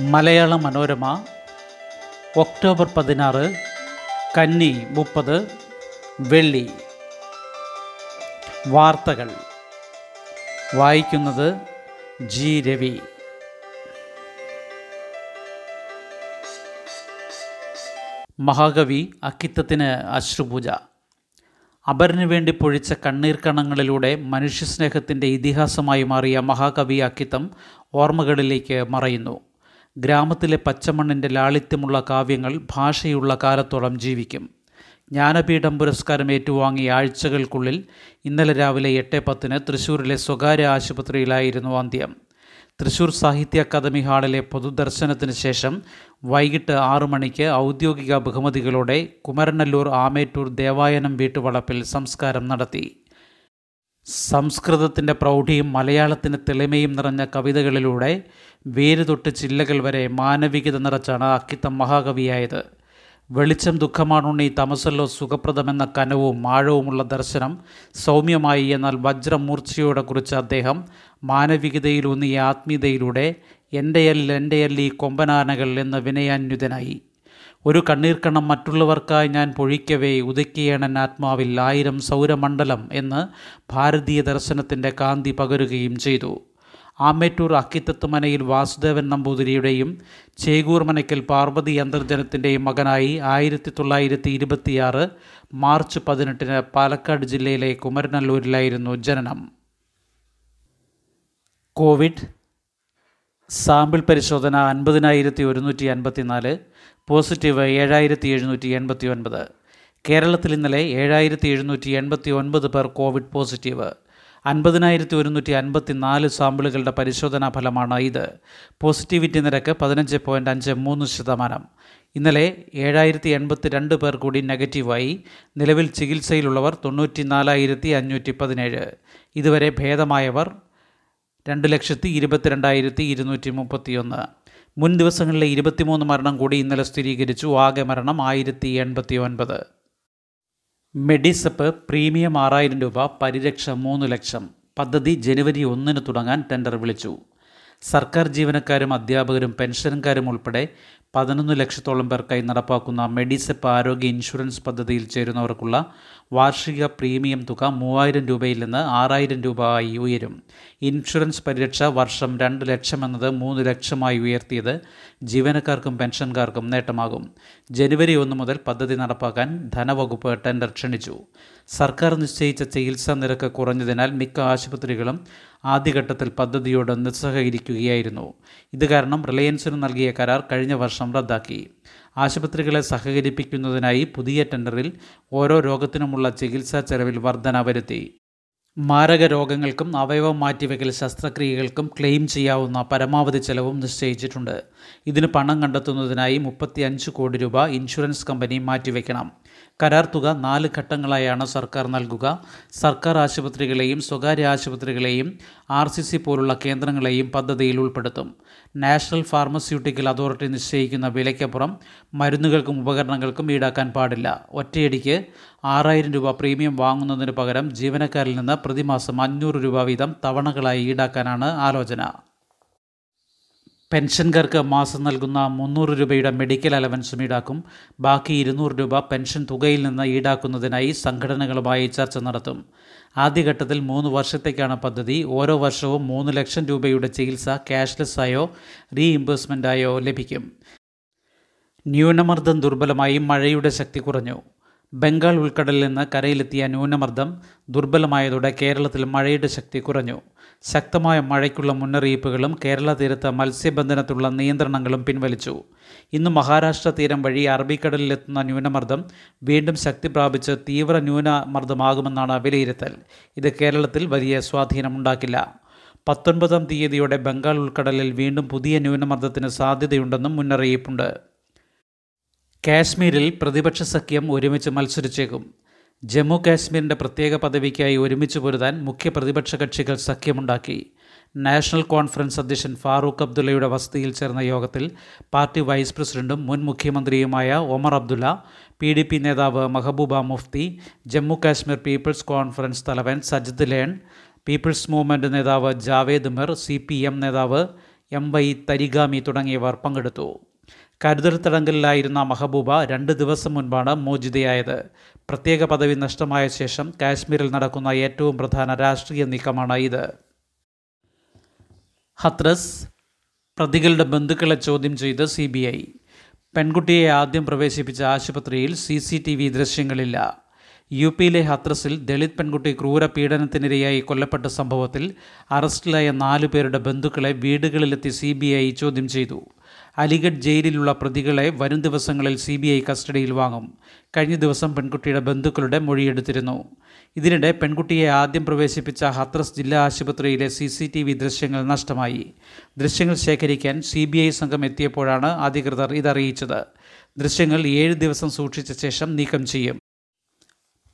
Malayala Manorama October പതിനാറ് കന്നി മുപ്പത് വെള്ളി. വാർത്തകൾ. വായിക്കുന്നത് ജി രവി. മഹാകവി അക്കിത്തത്തിന് അശ്രുപൂജ. അപരനു വേണ്ടി പൊഴിച്ച കണ്ണീർ കണങ്ങളിലൂടെ മനുഷ്യസ്നേഹത്തിന്റെ ഇതിഹാസമായി മാറിയ മഹാകവി അക്കിത്തം ഓർമ്മകളിലേക്ക് മറയുന്നു. ഗ്രാമത്തിലെ പച്ചമണ്ണിന്റെ ലാളിത്യമുള്ള കാവ്യങ്ങൾ ഭാഷയുള്ള കാലത്തോളം ജീവിക്കും. ജ്ഞാനപീഠം പുരസ്കാരം ഏറ്റുവാങ്ങിയ ആഴ്ചകൾക്കുള്ളിൽ ഇന്നലെ രാവിലെ എട്ട് പത്തിന് തൃശ്ശൂരിലെ സ്വകാര്യ ആശുപത്രിയിലായിരുന്നു അന്ത്യം. തൃശൂർ സാഹിത്യ അക്കാദമി ഹാളിലെ പൊതുദർശനത്തിന് ശേഷം വൈകിട്ട് ആറു മണിക്ക് ഔദ്യോഗിക ബഹുമതികളോടെ കുമരനല്ലൂർ ആമേറ്റൂർ ദേവായനം വീട്ടുവളപ്പിൽ സംസ്കാരം നടത്തി. സംസ്കൃതത്തിന്റെ പ്രൗഢിയും മലയാളത്തിന്റെ തെളിമയും നിറഞ്ഞ കവിതകളിലൂടെ വേര് തൊട്ട് ചില്ലകൾ വരെ മാനവികത നിറച്ചാണ് അക്കിത്തം മഹാകവിയായത്. വെളിച്ചം ദുഃഖമാണുണ്ണി തമസല്ലോ സുഖപ്രദമെന്ന കനവും ആഴവുമുള്ള ദർശനം സൗമ്യമായി എന്നാൽ വജ്രമൂർച്ചയോടെ കുറിച്ച അദ്ദേഹം മാനവികതയിലൂന്നിയ ആത്മീയതയിലൂടെ എന്റെയല്ല എന്റെയല്ല കൊമ്പനാനകൾ എന്ന വിനയാന്യുതനായി ഒരു കണ്ണീർക്കണം മറ്റുള്ളവർക്കായി ഞാൻ പൊഴിക്കവേ ഉദക്കിയേണൻ ആത്മാവിൽ ആയിരം സൗരമണ്ഡലം എന്ന് ഭാരതീയ ദർശനത്തിന്റെ കാന്തി പകരുകയും ചെയ്തു. ആമേറ്റൂർ അക്കിത്തത്ത് മനയിൽ വാസുദേവൻ നമ്പൂതിരിയുടെയും ചേകൂർ മനയ്ക്കൽ പാർവതി അന്തർജനത്തിന്റെയും മകനായി ആയിരത്തി തൊള്ളായിരത്തി ഇരുപത്തിയാറ് മാർച്ച് പതിനെട്ടിന് പാലക്കാട് ജില്ലയിലെ കുമരനല്ലൂരിലായിരുന്നു ജനനം. കോവിഡ് സാമ്പിൾ പരിശോധന അൻപതിനായിരത്തി ഒരുന്നൂറ്റി അൻപത്തിനാല് പോസിറ്റീവ് ഏഴായിരത്തി എഴുന്നൂറ്റി എൺപത്തി ഒൻപത് കേരളത്തിൽ ഇന്നലെ ഏഴായിരത്തി എഴുന്നൂറ്റി എൺപത്തി ഒൻപത് പേർ കോവിഡ് പോസിറ്റീവ്. അൻപതിനായിരത്തി ഒരുന്നൂറ്റി അൻപത്തി നാല് സാമ്പിളുകളുടെ പരിശോധനാ ഫലമാണ് ഇത്. പോസിറ്റിവിറ്റി നിരക്ക് പതിനഞ്ച് പോയിന്റ് അഞ്ച് മൂന്ന് ശതമാനം. ഇന്നലെ ഏഴായിരത്തി എൺപത്തി രണ്ട് പേർ കൂടി നെഗറ്റീവായി. നിലവിൽ ചികിത്സയിലുള്ളവർ തൊണ്ണൂറ്റി നാലായിരത്തി അഞ്ഞൂറ്റി പതിനേഴ് ഇതുവരെ ഭേദമായവർ രണ്ട് ലക്ഷത്തി ഇരുപത്തിരണ്ടായിരത്തി ഇരുന്നൂറ്റി മുപ്പത്തിയൊന്ന് മുൻ ദിവസങ്ങളിലെ ഇരുപത്തിമൂന്ന് മരണം കൂടി ഇന്നലെ സ്ഥിരീകരിച്ചു. ആകെ മരണം ആയിരത്തി എൺപത്തി ഒൻപത് മെഡിസപ്പ് പ്രീമിയം ആറായിരം രൂപ പരിരക്ഷ മൂന്ന് ലക്ഷം. പദ്ധതി ജനുവരി ഒന്നിന് തുടങ്ങാൻ ടെൻഡർ വിളിച്ചു. സർക്കാർ ജീവനക്കാരും അധ്യാപകരും പെൻഷൻകാരും ഉൾപ്പെടെ പതിനൊന്ന് ലക്ഷത്തോളം പേർക്കായി നടപ്പാക്കുന്ന മെഡിസെപ്പ് ആരോഗ്യ ഇൻഷുറൻസ് പദ്ധതിയിൽ ചേരുന്നവർക്കുള്ള വാർഷിക പ്രീമിയം തുക മൂവായിരം രൂപയിൽ നിന്ന് ആറായിരം രൂപ ആയി ഉയരും. ഇൻഷുറൻസ് പരിരക്ഷ വർഷം രണ്ട് ലക്ഷം എന്നത് മൂന്ന് ലക്ഷമായി ഉയർത്തിയത് ജീവനക്കാർക്കും പെൻഷൻകാർക്കും നേട്ടമാകും. ജനുവരി ഒന്ന് മുതൽ പദ്ധതി നടപ്പാക്കാൻ ധനവകുപ്പ് ടെൻഡർ ക്ഷണിച്ചു. സർക്കാർ നിശ്ചയിച്ച ചികിത്സാ നിരക്ക് കുറഞ്ഞതിനാൽ മിക്ക ആശുപത്രികളും ആദ്യഘട്ടത്തിൽ പദ്ധതിയോട് നിസ്സഹകരിക്കുകയായിരുന്നു. ഇത് കാരണം റിലയൻസിന് നൽകിയ കരാർ കഴിഞ്ഞ വർഷം റദ്ദാക്കി. ആശുപത്രികളെ സഹകരിപ്പിക്കുന്നതിനായി പുതിയ ടെൻഡറിൽ ഓരോ രോഗത്തിനുമുള്ള ചികിത്സാ ചെലവിൽ വർധന വരുത്തി. മാരക രോഗങ്ങൾക്കും അവയവം മാറ്റിവെക്കൽ ശസ്ത്രക്രിയകൾക്കും ക്ലെയിം ചെയ്യാവുന്ന പരമാവധി ചെലവും നിശ്ചയിച്ചിട്ടുണ്ട്. ഇതിന് പണം കണ്ടെത്തുന്നതിനായി മുപ്പത്തി അഞ്ച് കോടി രൂപ ഇൻഷുറൻസ് കമ്പനി മാറ്റിവെക്കണം. കരാർ തുക നാല് ഘട്ടങ്ങളായാണ് സർക്കാർ നൽകുക. സർക്കാർ ആശുപത്രികളെയും സ്വകാര്യ ആശുപത്രികളെയും ആർ സി സി പോലുള്ള കേന്ദ്രങ്ങളെയും പദ്ധതിയിൽ ഉൾപ്പെടുത്തും. നാഷണൽ ഫാർമസ്യൂട്ടിക്കൽ അതോറിറ്റി നിശ്ചയിക്കുന്ന വിലയ്ക്കപ്പുറം മരുന്നുകൾക്കും ഉപകരണങ്ങൾക്കും ഈടാക്കാൻ പാടില്ല. ഒറ്റയടിക്ക് ആറായിരം രൂപ പ്രീമിയം വാങ്ങുന്നതിന് പകരം ജീവനക്കാരിൽ നിന്ന് പ്രതിമാസം അഞ്ഞൂറ് രൂപ വീതം തവണകളായി ഈടാക്കാനാണ് ആലോചന. പെൻഷൻകാർക്ക് മാസം നൽകുന്ന മുന്നൂറ് രൂപയുടെ മെഡിക്കൽ അലവൻസും ഈടാക്കും. ബാക്കി ഇരുന്നൂറ് രൂപ പെൻഷൻ തുകയിൽ നിന്ന് ഈടാക്കുന്നതിനായി സംഘടനകളുമായി ചർച്ച നടത്തും. ആദ്യഘട്ടത്തിൽ മൂന്ന് വർഷത്തേക്കാണ് പദ്ധതി. ഓരോ വർഷവും മൂന്ന് ലക്ഷം രൂപയുടെ ചികിത്സ ക്യാഷ്ലെസ്സായോ റീഇംബേഴ്സ്മെന്റായോ ലഭിക്കും. ന്യൂനമർദ്ദം ദുർബലമായി മഴയുടെ ശക്തി കുറഞ്ഞു. ബംഗാൾ ഉൾക്കടലിൽ നിന്ന് കരയിലെത്തിയ ന്യൂനമർദ്ദം ദുർബലമായതോടെ കേരളത്തിൽ മഴയുടെ ശക്തി കുറഞ്ഞു. ശക്തമായ മഴയ്ക്കുള്ള മുന്നറിയിപ്പുകളും കേരള തീരത്ത് മത്സ്യബന്ധനത്തിലുള്ള നിയന്ത്രണങ്ങളും പിൻവലിച്ചു. ഇന്ന് മഹാരാഷ്ട്ര തീരം വഴി അറബിക്കടലിലെത്തുന്ന ന്യൂനമർദ്ദം വീണ്ടും ശക്തി പ്രാപിച്ച് തീവ്ര ന്യൂനമർദ്ദമാകുമെന്നാണ് വിലയിരുത്തൽ. ഇത് കേരളത്തിൽ വലിയ സ്വാധീനമുണ്ടാക്കില്ല. പത്തൊൻപതാം തീയതിയോടെ ബംഗാൾ ഉൾക്കടലിൽ വീണ്ടും പുതിയ ന്യൂനമർദ്ദത്തിന് സാധ്യതയുണ്ടെന്നും മുന്നറിയിപ്പുണ്ട്. കാശ്മീരിൽ പ്രതിപക്ഷ സഖ്യം ഒരുമിച്ച് മത്സരിച്ചേക്കും. ജമ്മു കാശ്മീരിന്റെ പ്രത്യേക പദവിക്കായി ഒരുമിച്ച് പൊരുതാൻ മുഖ്യ പ്രതിപക്ഷ കക്ഷികൾ സഖ്യമുണ്ടാക്കി. നാഷണൽ കോൺഫറൻസ് അധ്യക്ഷൻ ഫാറൂഖ് അബ്ദുള്ളയുടെ വസതിയിൽ ചേർന്ന യോഗത്തിൽ പാർട്ടി വൈസ് പ്രസിഡന്റും മുൻ മുഖ്യമന്ത്രിയുമായ Omar Abdullah P D P നേതാവ് മെഹബൂബ മുഫ്തി ജമ്മു കാശ്മീർ പീപ്പിൾസ് കോൺഫറൻസ് തലവൻ സജിദ് ലേൺ പീപ്പിൾസ് മൂവ്മെന്റ് നേതാവ് Javed Mir C P M നേതാവ് എം വൈ തരിഗാമി തുടങ്ങിയവർ പങ്കെടുത്തു. കരുതൽ തടങ്കലിലായിരുന്ന മഹബൂബ രണ്ട് ദിവസം മുൻപാണ് മോചിതയായത്. പ്രത്യേക പദവി നഷ്ടമായ ശേഷം കാശ്മീരിൽ നടക്കുന്ന ഏറ്റവും പ്രധാന രാഷ്ട്രീയ നീക്കമാണ് ഇത്. ഹത്രസ് പ്രതികളുടെ ബന്ധുക്കളെ ചോദ്യം ചെയ്ത് സി ബി ഐ. പെൺകുട്ടിയെ ആദ്യം പ്രവേശിപ്പിച്ച ആശുപത്രിയിൽ സി സി ടി വി ദൃശ്യങ്ങളില്ല. യു പിയിലെ ഹത്രസിൽ ദളിത് പെൺകുട്ടി ക്രൂര പീഡനത്തിനിരയായി കൊല്ലപ്പെട്ട സംഭവത്തിൽ അറസ്റ്റിലായ നാലു പേരുടെ ബന്ധുക്കളെ വീടുകളിലെത്തി സി ചോദ്യം ചെയ്തു. അലിഗഡ് ജയിലിലുള്ള പ്രതികളെ വരും ദിവസങ്ങളിൽ സി ബി ഐ കസ്റ്റഡിയിൽ വാങ്ങും. കഴിഞ്ഞ ദിവസം പെൺകുട്ടിയുടെ ബന്ധുക്കളുടെ മൊഴിയെടുത്തിരുന്നു ഇതിനിടെ പെൺകുട്ടിയെ ആദ്യം പ്രവേശിപ്പിച്ച ഹത്രസ് ജില്ലാ ആശുപത്രിയിലെ സി സി ടി വി ദൃശ്യങ്ങൾ നഷ്ടമായി. ദൃശ്യങ്ങൾ ശേഖരിക്കാൻ സി ബി ഐ സംഘം എത്തിയപ്പോഴാണ് അധികൃതർ ഇതറിയിച്ചത്. ദൃശ്യങ്ങൾ ഏഴ് ദിവസം സൂക്ഷിച്ച ശേഷം നീക്കം ചെയ്യും.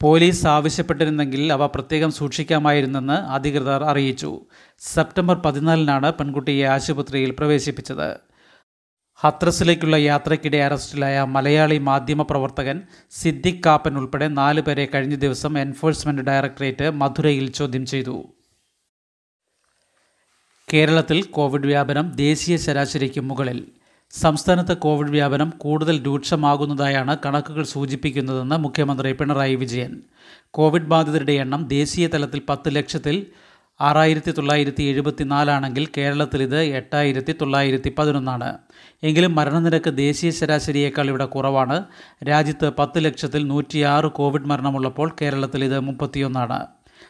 പോലീസ് ആവശ്യപ്പെട്ടിരുന്നെങ്കിൽ അവ പ്രത്യേകം സൂക്ഷിക്കാമായിരുന്നെന്ന് അധികൃതർ അറിയിച്ചു. സെപ്റ്റംബർ പതിനാലിനാണ് പെൺകുട്ടിയെ ആശുപത്രിയിൽ പ്രവേശിപ്പിച്ചത്. ഹത്രസിലേക്കുള്ള യാത്രയ്ക്കിടെ അറസ്റ്റിലായ മലയാളി മാധ്യമപ്രവർത്തകൻ സിദ്ദിഖ് കാപ്പൻ ഉൾപ്പെടെ നാല് പേരെ കഴിഞ്ഞ ദിവസം എൻഫോഴ്സ്മെന്റ് ഡയറക്ടറേറ്റ് മധുരയിൽ ചോദ്യം ചെയ്തു. കേരളത്തിൽ കോവിഡ് വ്യാപനം ദേശീയ ശരാശരിക്ക് മുകളിൽ. സംസ്ഥാനത്ത് കോവിഡ് വ്യാപനം കൂടുതൽ രൂക്ഷമാകുന്നതായാണ് കണക്കുകൾ സൂചിപ്പിക്കുന്നതെന്ന് മുഖ്യമന്ത്രി പിണറായി വിജയൻ. കോവിഡ് ബാധിതരുടെ എണ്ണം ദേശീയ തലത്തിൽ പത്ത് ലക്ഷത്തിൽ ആറായിരത്തി തൊള്ളായിരത്തി എഴുപത്തിനാലാണെങ്കിൽ കേരളത്തിൽ ഇത് എട്ടായിരത്തി തൊള്ളായിരത്തി പതിനൊന്നാണ് എങ്കിലും മരണനിരക്ക് ദേശീയ ശരാശരിയേക്കാൾ ഇവിടെ കുറവാണ്. രാജ്യത്ത് പത്ത് ലക്ഷത്തിൽ നൂറ്റിയാറ് കോവിഡ് മരണമുള്ളപ്പോൾ കേരളത്തിൽ ഇത് മുപ്പത്തിയൊന്നാണ്.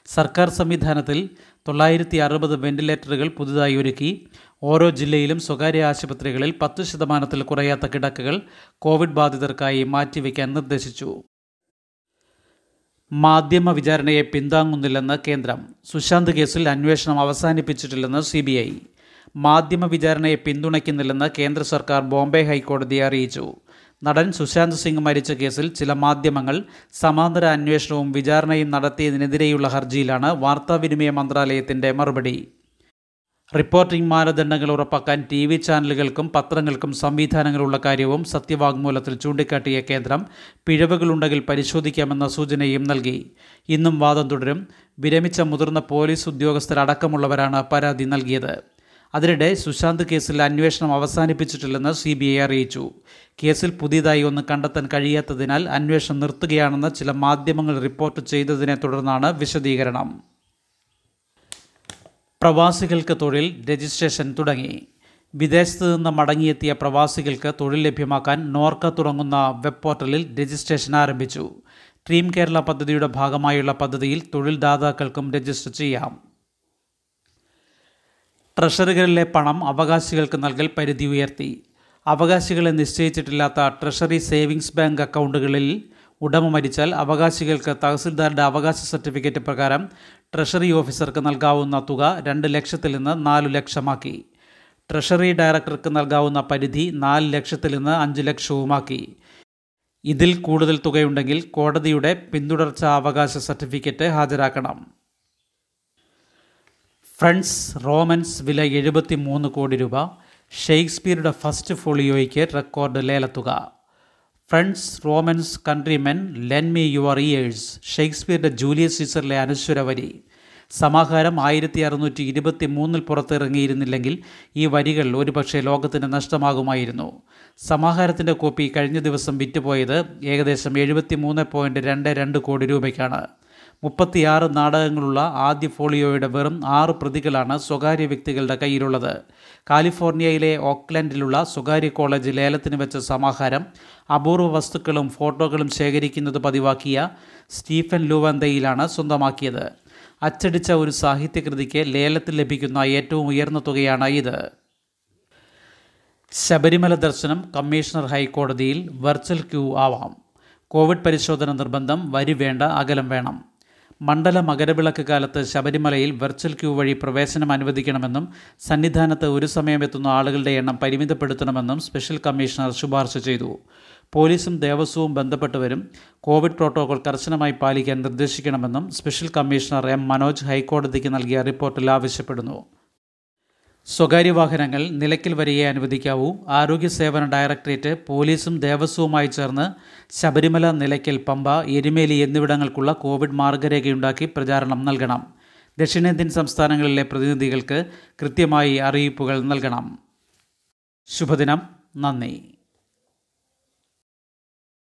സർക്കാർ സംവിധാനത്തിൽ തൊള്ളായിരത്തി അറുപത് വെന്റിലേറ്ററുകൾ പുതുതായി ഒരുക്കി. ഓരോ ജില്ലയിലും സ്വകാര്യ ആശുപത്രികളിൽ പത്ത് ശതമാനത്തിൽ കുറയാത്ത കിടക്കുകൾ കോവിഡ് ബാധിതർക്കായി മാറ്റിവെക്കാൻ നിർദ്ദേശിച്ചു. മാധ്യമ വിചാരണയെ പിന്താങ്ങുന്നില്ലെന്ന് കേന്ദ്രം. സുശാന്ത് കേസിൽ അന്വേഷണം അവസാനിപ്പിച്ചിട്ടില്ലെന്ന് സി ബി ഐ മാധ്യമ വിചാരണയെ പിന്തുണയ്ക്കുന്നില്ലെന്ന് കേന്ദ്ര സർക്കാർ ബോംബെ ഹൈക്കോടതിയെ അറിയിച്ചു. നടൻ സുശാന്ത് സിംഗ് മരിച്ച കേസിൽ ചില മാധ്യമങ്ങൾ സമാന്തര അന്വേഷണവും വിചാരണയും നടത്തിയതിനെതിരെയുള്ള ഹർജിയിലാണ് വാർത്താവിനിമയ മന്ത്രാലയത്തിന്റെ മറുപടി. റിപ്പോർട്ടിംഗ് മാനദണ്ഡങ്ങൾ ഉറപ്പാക്കാൻ ടി വി ചാനലുകൾക്കും പത്രങ്ങൾക്കും സംവിധാനങ്ങളുള്ള കാര്യവും സത്യവാങ്മൂലത്തിൽ ചൂണ്ടിക്കാട്ടിയ കേന്ദ്രം പിഴവുകളുണ്ടെങ്കിൽ പരിശോധിക്കാമെന്ന സൂചനയും നൽകി. ഇന്നും വാദം തുടരും. വിരമിച്ച മുതിർന്ന പോലീസ് ഉദ്യോഗസ്ഥരടക്കമുള്ളവരാണ് പരാതി നൽകിയത്. അതിനിടെ സുശാന്ത് കേസിൽ അന്വേഷണം അവസാനിപ്പിച്ചിട്ടില്ലെന്ന് സി ബി ഐ അറിയിച്ചു. കേസിൽ പുതിയതായി ഒന്ന് കണ്ടെത്താൻ കഴിയാത്തതിനാൽ അന്വേഷണം നിർത്തുകയാണെന്ന് ചില മാധ്യമങ്ങൾ റിപ്പോർട്ട് ചെയ്തതിനെ തുടർന്നാണ് വിശദീകരണം. പ്രവാസികൾക്ക് തൊഴിൽ രജിസ്ട്രേഷൻ തുടങ്ങി. വിദേശത്തു നിന്ന് മടങ്ങിയെത്തിയ പ്രവാസികൾക്ക് തൊഴിൽ ലഭ്യമാക്കാൻ നോർക്ക തുടങ്ങുന്ന വെബ് പോർട്ടലിൽ രജിസ്ട്രേഷൻ ആരംഭിച്ചു. ഡ്രീം കേരള പദ്ധതിയുടെ ഭാഗമായുള്ള പദ്ധതിയിൽ തൊഴിൽദാതാക്കൾക്കും രജിസ്റ്റർ ചെയ്യാം. ട്രഷറികളിലെ പണം അവകാശികൾക്ക് നൽകൽ പരിധി ഉയർത്തി. അവകാശികളെ നിശ്ചയിച്ചിട്ടില്ലാത്ത ട്രഷറി സേവിങ്സ് ബാങ്ക് അക്കൗണ്ടുകളിൽ ഉടമ മരിച്ചാൽ അവകാശികൾക്ക് തഹസിൽദാരുടെ അവകാശ സർട്ടിഫിക്കറ്റ് പ്രകാരം ട്രഷറി ഓഫീസർക്ക് നൽകാവുന്ന തുക രണ്ട് ലക്ഷത്തിൽ നിന്ന് നാലു ലക്ഷമാക്കി. ട്രഷറി ഡയറക്ടർക്ക് നൽകാവുന്ന പരിധി നാല് ലക്ഷത്തിൽ നിന്ന് അഞ്ച് ലക്ഷവുമാക്കി. ഇതിൽ കൂടുതൽ തുകയുണ്ടെങ്കിൽ കോടതിയുടെ പിന്തുടർച്ചാ അവകാശ സർട്ടിഫിക്കറ്റ് ഹാജരാക്കണം. ഫ്രണ്ട്സ് റോമൻസ് വില എഴുപത്തി മൂന്ന് കോടി രൂപ. ഷേക്സ്പിയറുടെ ഫസ്റ്റ് ഫോളിയോയ്ക്ക് record ലേലത്തുക. Friends Romans countrymen lend me your ears ഷേക്സ്പിയറുടെ Julius സീസറിലെ അനശ്വരവരി. സമാഹാരം ആയിരത്തി അറുന്നൂറ്റി ഇരുപത്തി മൂന്നിൽ പുറത്തിറങ്ങിയിരുന്നില്ലെങ്കിൽ ഈ വരികൾ ഒരുപക്ഷെ ലോകത്തിന് നഷ്ടമാകുമായിരുന്നു. സമാഹാരത്തിന്റെ കോപ്പി കഴിഞ്ഞ ദിവസം വിറ്റുപോയത് ഏകദേശം എഴുപത്തി മൂന്ന് പോയിന്റ് രണ്ട് രണ്ട് കോടി രൂപയ്ക്കാണ്. മുപ്പത്തിയാറ് നാടകങ്ങളുള്ള ആദ്യ ഫോളിയോയുടെ വെറും ആറ് പ്രതികളാണ് സ്വകാര്യ വ്യക്തികളുടെ കയ്യിലുള്ളത്. കാലിഫോർണിയയിലെ ഓക്ലൻഡിലുള്ള സ്വകാര്യ കോളേജ് ലേലത്തിന് വെച്ച സമാഹാരം അപൂർവ വസ്തുക്കളും ഫോട്ടോകളും ശേഖരിക്കുന്നത് പതിവാക്കിയ സ്റ്റീഫൻ ലൂവന്തയിലാണ് സ്വന്തമാക്കിയത്. അച്ചടിച്ച ഒരു സാഹിത്യകൃതിക്ക് ലേലത്തിൽ ലഭിക്കുന്ന ഏറ്റവും ഉയർന്ന തുകയാണ് ഇത്. ശബരിമല ദർശനം കമ്മീഷണർ ഹൈക്കോടതിയിൽ വെർച്വൽ ക്യൂ ആവാം. കോവിഡ് പരിശോധന നിർബന്ധം വരി വേണ്ട അകലം വേണം. മണ്ഡല മകരവിളക്ക് കാലത്ത് ശബരിമലയിൽ വെർച്വൽ ക്യൂ വഴി പ്രവേശനം അനുവദിക്കണമെന്നും സന്നിധാനത്ത് ഒരു സമയം എത്തുന്ന ആളുകളുടെ എണ്ണം പരിമിതപ്പെടുത്തണമെന്നും സ്പെഷ്യൽ കമ്മീഷണർ ശുപാർശ ചെയ്തു. പോലീസും ദേവസ്വവും ബന്ധപ്പെട്ടവരും കോവിഡ് പ്രോട്ടോകോൾ കർശനമായി പാലിക്കാൻ നിർദ്ദേശിക്കണമെന്നും സ്പെഷ്യൽ കമ്മീഷണർ എം മനോജ് ഹൈക്കോടതിക്ക് നൽകിയ റിപ്പോർട്ടിൽ ആവശ്യപ്പെടുന്നു. സ്വകാര്യ വാഹനങ്ങൾ നിലയ്ക്കൽ വരികയെ അനുവദിക്കാവൂ. ആരോഗ്യ സേവന ഡയറക്ടറേറ്റ് പോലീസും ദേവസ്വവുമായി ചേർന്ന് ശബരിമല നിലയ്ക്കൽ പമ്പ എരുമേലി എന്നിവിടങ്ങൾക്കുള്ള കോവിഡ് മാർഗരേഖയുണ്ടാക്കി പ്രചാരണം നൽകണം. ദക്ഷിണേന്ത്യൻ സംസ്ഥാനങ്ങളിലെ പ്രതിനിധികൾക്ക് കൃത്യമായി അറിയിപ്പുകൾ നൽകണം. ശുഭദിനം. നന്ദി.